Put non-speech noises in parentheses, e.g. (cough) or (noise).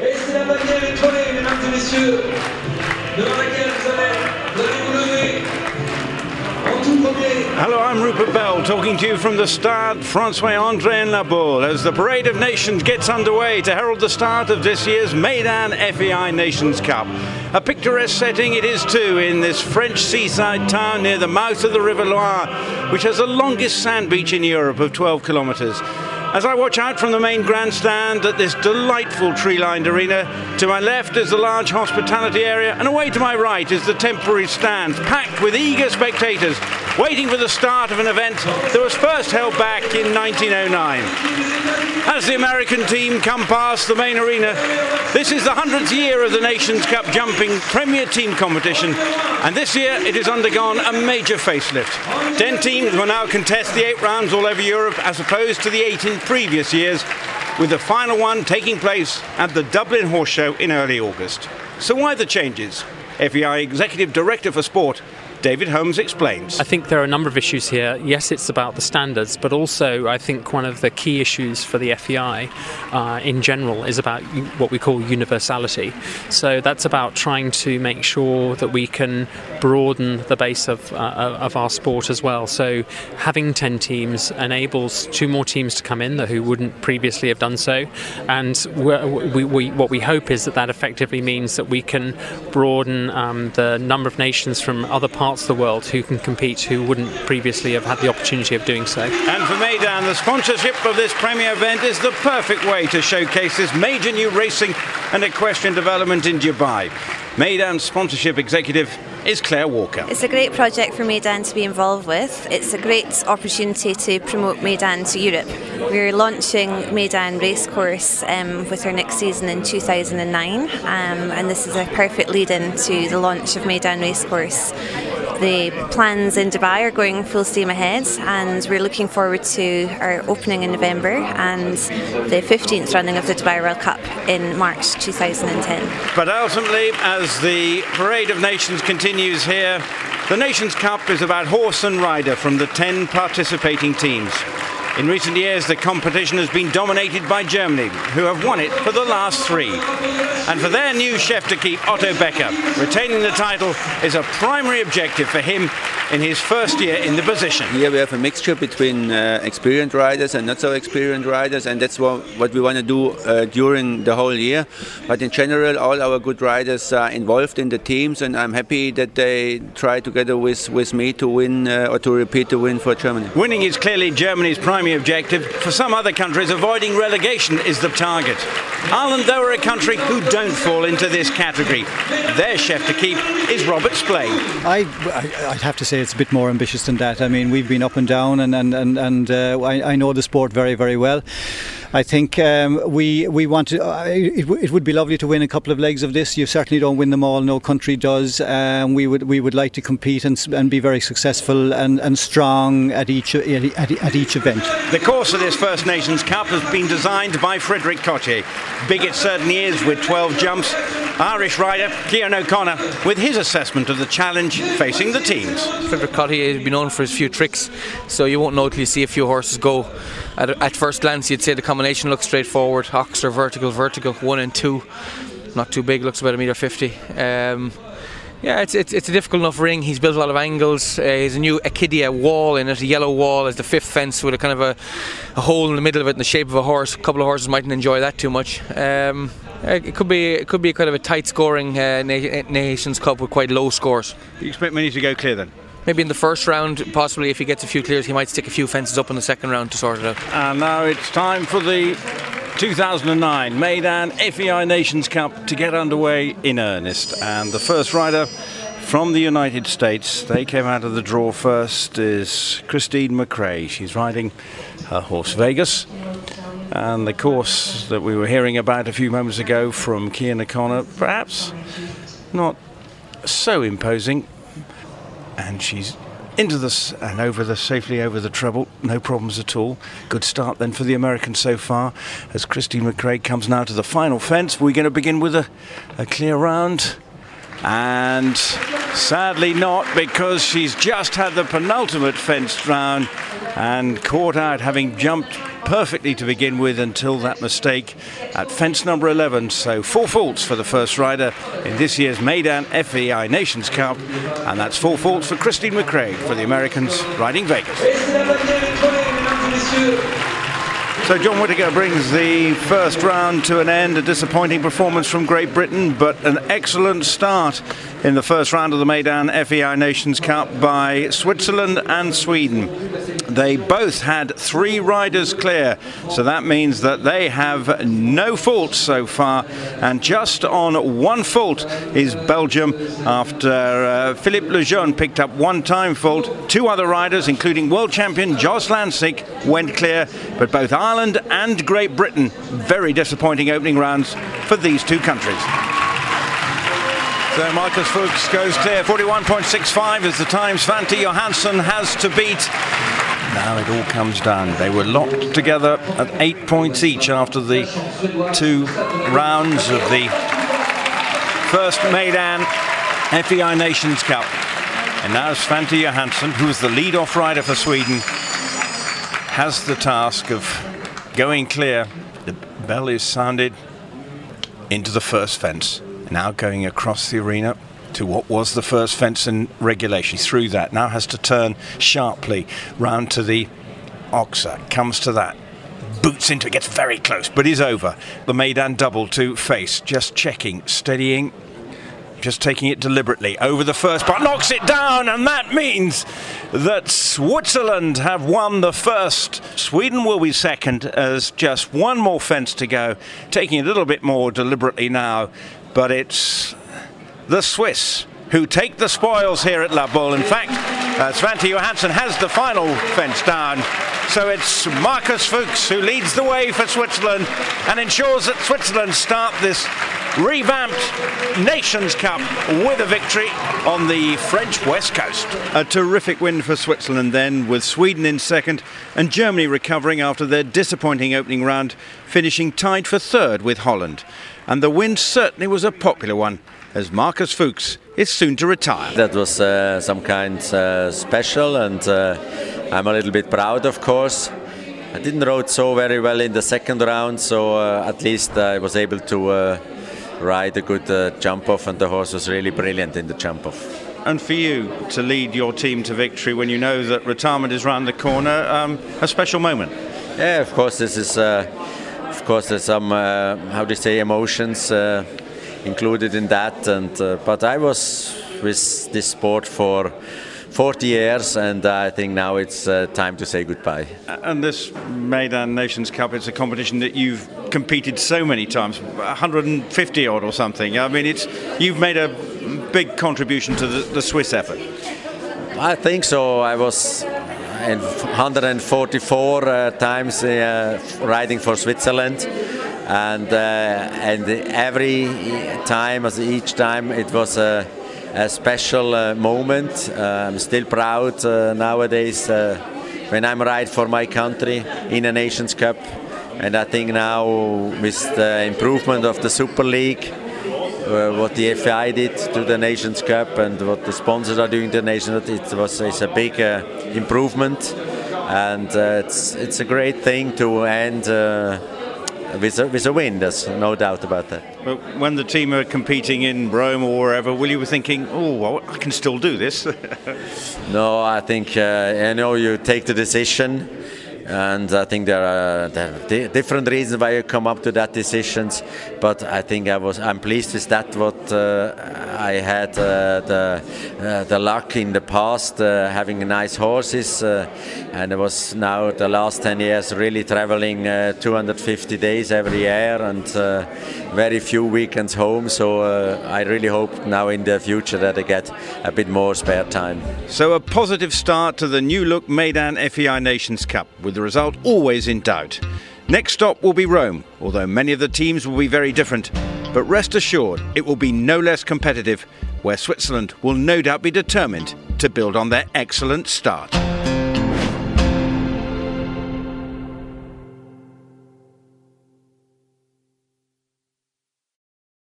Et c'est la bannière étoilée, mesdames et messieurs, devant laquelle vous allez, vous allez vous lever. Hello, I'm Rupert Bell, talking to you from the Stade Francois-André in La Baule as the Parade of Nations gets underway to herald the start of this year's Meydan FEI Nations Cup. A picturesque setting it is too in this French seaside town near the mouth of the River Loire, which has the longest sand beach in Europe of 12 kilometres. As I watch out from the main grandstand at this delightful tree-lined arena, to my left is the large hospitality area, and away to my right is the temporary stands, packed with eager spectators, waiting for the start of an event that was first held back in 1909. As the American team come past the main arena, this is the 100th year of the Nations Cup jumping Premier Team competition, and this year it has undergone a major facelift. Ten teams will now contest the eight rounds all over Europe as opposed to the eight in previous years, with the final one taking place at the Dublin Horse Show in early August. So why the changes? FEI Executive Director for Sport, David Holmes explains. I think there are a number of issues here. Yes, it's about the standards, but also I think one of the key issues for the FEI uh, in general is about what we call universality. So that's about trying to make sure that we can broaden the base of, uh, of our sport as well. So having 10 teams enables two more teams to come in who wouldn't previously have done so. And we, we, what we hope is that that effectively means that we can broaden um, the number of nations from other parts of the world who can compete who wouldn't previously have had the opportunity of doing so. And for Meydan, the sponsorship of this premier event is the perfect way to showcase this major new racing and equestrian development in Dubai. Meydan's sponsorship executive is Claire Walker. It's a great project for Meydan to be involved with. It's a great opportunity to promote Meydan to Europe. We're launching Meydan Racecourse um, with our next season in 2009, um, and this is a perfect lead in to the launch of Meydan Racecourse. The plans in Dubai are going full steam ahead, and we're looking forward to our opening in November and the 15th running of the Dubai World Cup in March 2010. But ultimately, as the Parade of Nations continues here, the Nations Cup is about horse and rider from the 10 participating teams. In recent years, the competition has been dominated by Germany, who have won it for the last three. And for their new chef d'équipe, Otto Becker, retaining the title is a primary objective for him in his first year in the position. Here we have a mixture between uh, experienced riders and not so experienced riders, and that's what, what we want to do uh, during the whole year. But in general, all our good riders are involved in the teams, and I'm happy that they try together with, with me to win uh, or to repeat the win for Germany. Winning is clearly Germany's primary objective. For some other countries, avoiding relegation is the target. Ireland, though, are a country who don't fall into this category. Their chef d'équipe is Robert Splaine. I, I, I'd have to say it's a bit more ambitious than that. I mean, we've been up and down, and and and, and uh, I, I know the sport very very well. I think um, we we want to. Uh, it, w- it would be lovely to win a couple of legs of this. You certainly don't win them all. No country does. Um, we would we would like to compete and, and be very successful and, and strong at each at, at, each event. The course of this First Nations Cup has been designed by Frédéric Cottier. Big it certainly is with 12 jumps. Irish rider Cian O'Connor with his assessment of the challenge facing the teams. Frédéric Cottier has been known for his few tricks, so you won't know you see a few horses go. At, at first glance, you'd say the combination looks straightforward. Oxer, vertical, vertical, one and two. Not too big, looks about a metre fifty. Um, yeah, it's, it's it's a difficult enough ring. He's built a lot of angles. Uh, he's a new Echidia wall in it, a yellow wall as the fifth fence with a kind of a, a hole in the middle of it in the shape of a horse. A couple of horses mightn't enjoy that too much. Um, it could be it could be kind of a tight scoring uh, Na- Nations Cup with quite low scores. You expect many to go clear then? Maybe in the first round, possibly if he gets a few clears, he might stick a few fences up in the second round to sort it out. And now it's time for the 2009 Meydan FEI Nations Cup to get underway in earnest. And the first rider from the United States, they came out of the draw first, is Christine McCrea. She's riding her horse Vegas. And the course that we were hearing about a few moments ago from Cian O'Connor, perhaps not so imposing. And she's into this and over the safely over the treble, no problems at all. Good start then for the Americans so far. As Christine McCrea comes now to the final fence, we're going to begin with a, a clear round. And sadly not because she's just had the penultimate fenced round and caught out having jumped perfectly to begin with until that mistake at fence number 11. So four faults for the first rider in this year's Meydan FEI Nations Cup, and that's four faults for Christine McCrea for the Americans riding Vegas. So John Whitaker brings the first round to an end. A disappointing performance from Great Britain, but an excellent start in the first round of the Meydan FEI Nations Cup by Switzerland and Sweden. They both had three riders clear, so that means that they have no faults so far. And just on one fault is Belgium after uh, Philippe Lejeune picked up one time fault. Two other riders, including world champion Jos Lansink, went clear, but both Ireland and Great Britain, very disappointing opening rounds for these two countries. So Markus Fuchs goes clear, 41.65 is the time Svante Johansson has to beat. Now it all comes down. They were locked together at eight points each after the two rounds of the first Meydan FEI Nations Cup. And now Svante Johansson, who is the lead-off rider for Sweden, has the task of going clear. The bell is sounded into the first fence. Now going across the arena to what was the first fence in regulation. Through that, now has to turn sharply round to the oxer Comes to that. Boots into it, gets very close, but is over. The Meydan double to face. Just checking, steadying, just taking it deliberately over the first part, knocks it down and that means that Switzerland have won the first Sweden will be second as just one more fence to go taking a little bit more deliberately now but it's the Swiss who take the spoils here at La Baule. In fact, uh, Svante Johansson has the final fence down. So it's Markus Fuchs who leads the way for Switzerland and ensures that Switzerland start this revamped Nations Cup with a victory on the French West Coast. A terrific win for Switzerland then, with Sweden in second and Germany recovering after their disappointing opening round, finishing tied for third with Holland. And the win certainly was a popular one, as Markus Fuchs is soon to retire. That was uh, some kind uh, special, and uh, I'm a little bit proud, of course. I didn't ride so very well in the second round, so uh, at least I was able to uh, ride a good uh, jump off, and the horse was really brilliant in the jump off. And for you to lead your team to victory when you know that retirement is round the corner, um, a special moment. Yeah, of course, this is, uh, of course, there's some, uh, how do you say, emotions uh, included in that. And uh, but I was with this sport for 40 years, and I think now it's uh, time to say goodbye. And this Meydan Nations Cup, it's a competition that you've competed so many times, 150 odd or something. I mean, it's you've made a big contribution to the, the Swiss effort. I think so. I was in 144 uh, times uh, riding for Switzerland, and uh, and every time, as each time, it was a, a special uh, moment. Uh, I'm still proud uh, nowadays when I'm right for my country in a Nations Cup, and I think now with the improvement of the Super League. Uh, what the FI did to the Nations Cup and what the sponsors are doing to the Nations, it was it's a big uh, improvement, and uh, it's it's a great thing to end uh, with a, with a win. There's no doubt about that. But when the team are competing in Rome or wherever, will you be thinking, oh, well, I can still do this? (laughs) no, I think uh, you know you take the decision. And I think there are, different reasons why you come up to that decisions, but I think I was I'm pleased with that. What uh, I had uh, the uh, the luck in the past uh, having nice horses, uh, and it was now the last 10 years really traveling uh, 250 days every year and very few weekends home. So I really hope now in the future that I get a bit more spare time. So a positive start to the new look Meydan FEI Nations Cup with the result always in doubt. Next stop will be Rome, although many of the teams will be very different. But rest assured, it will be no less competitive, where Switzerland will no doubt be determined to build on their excellent start.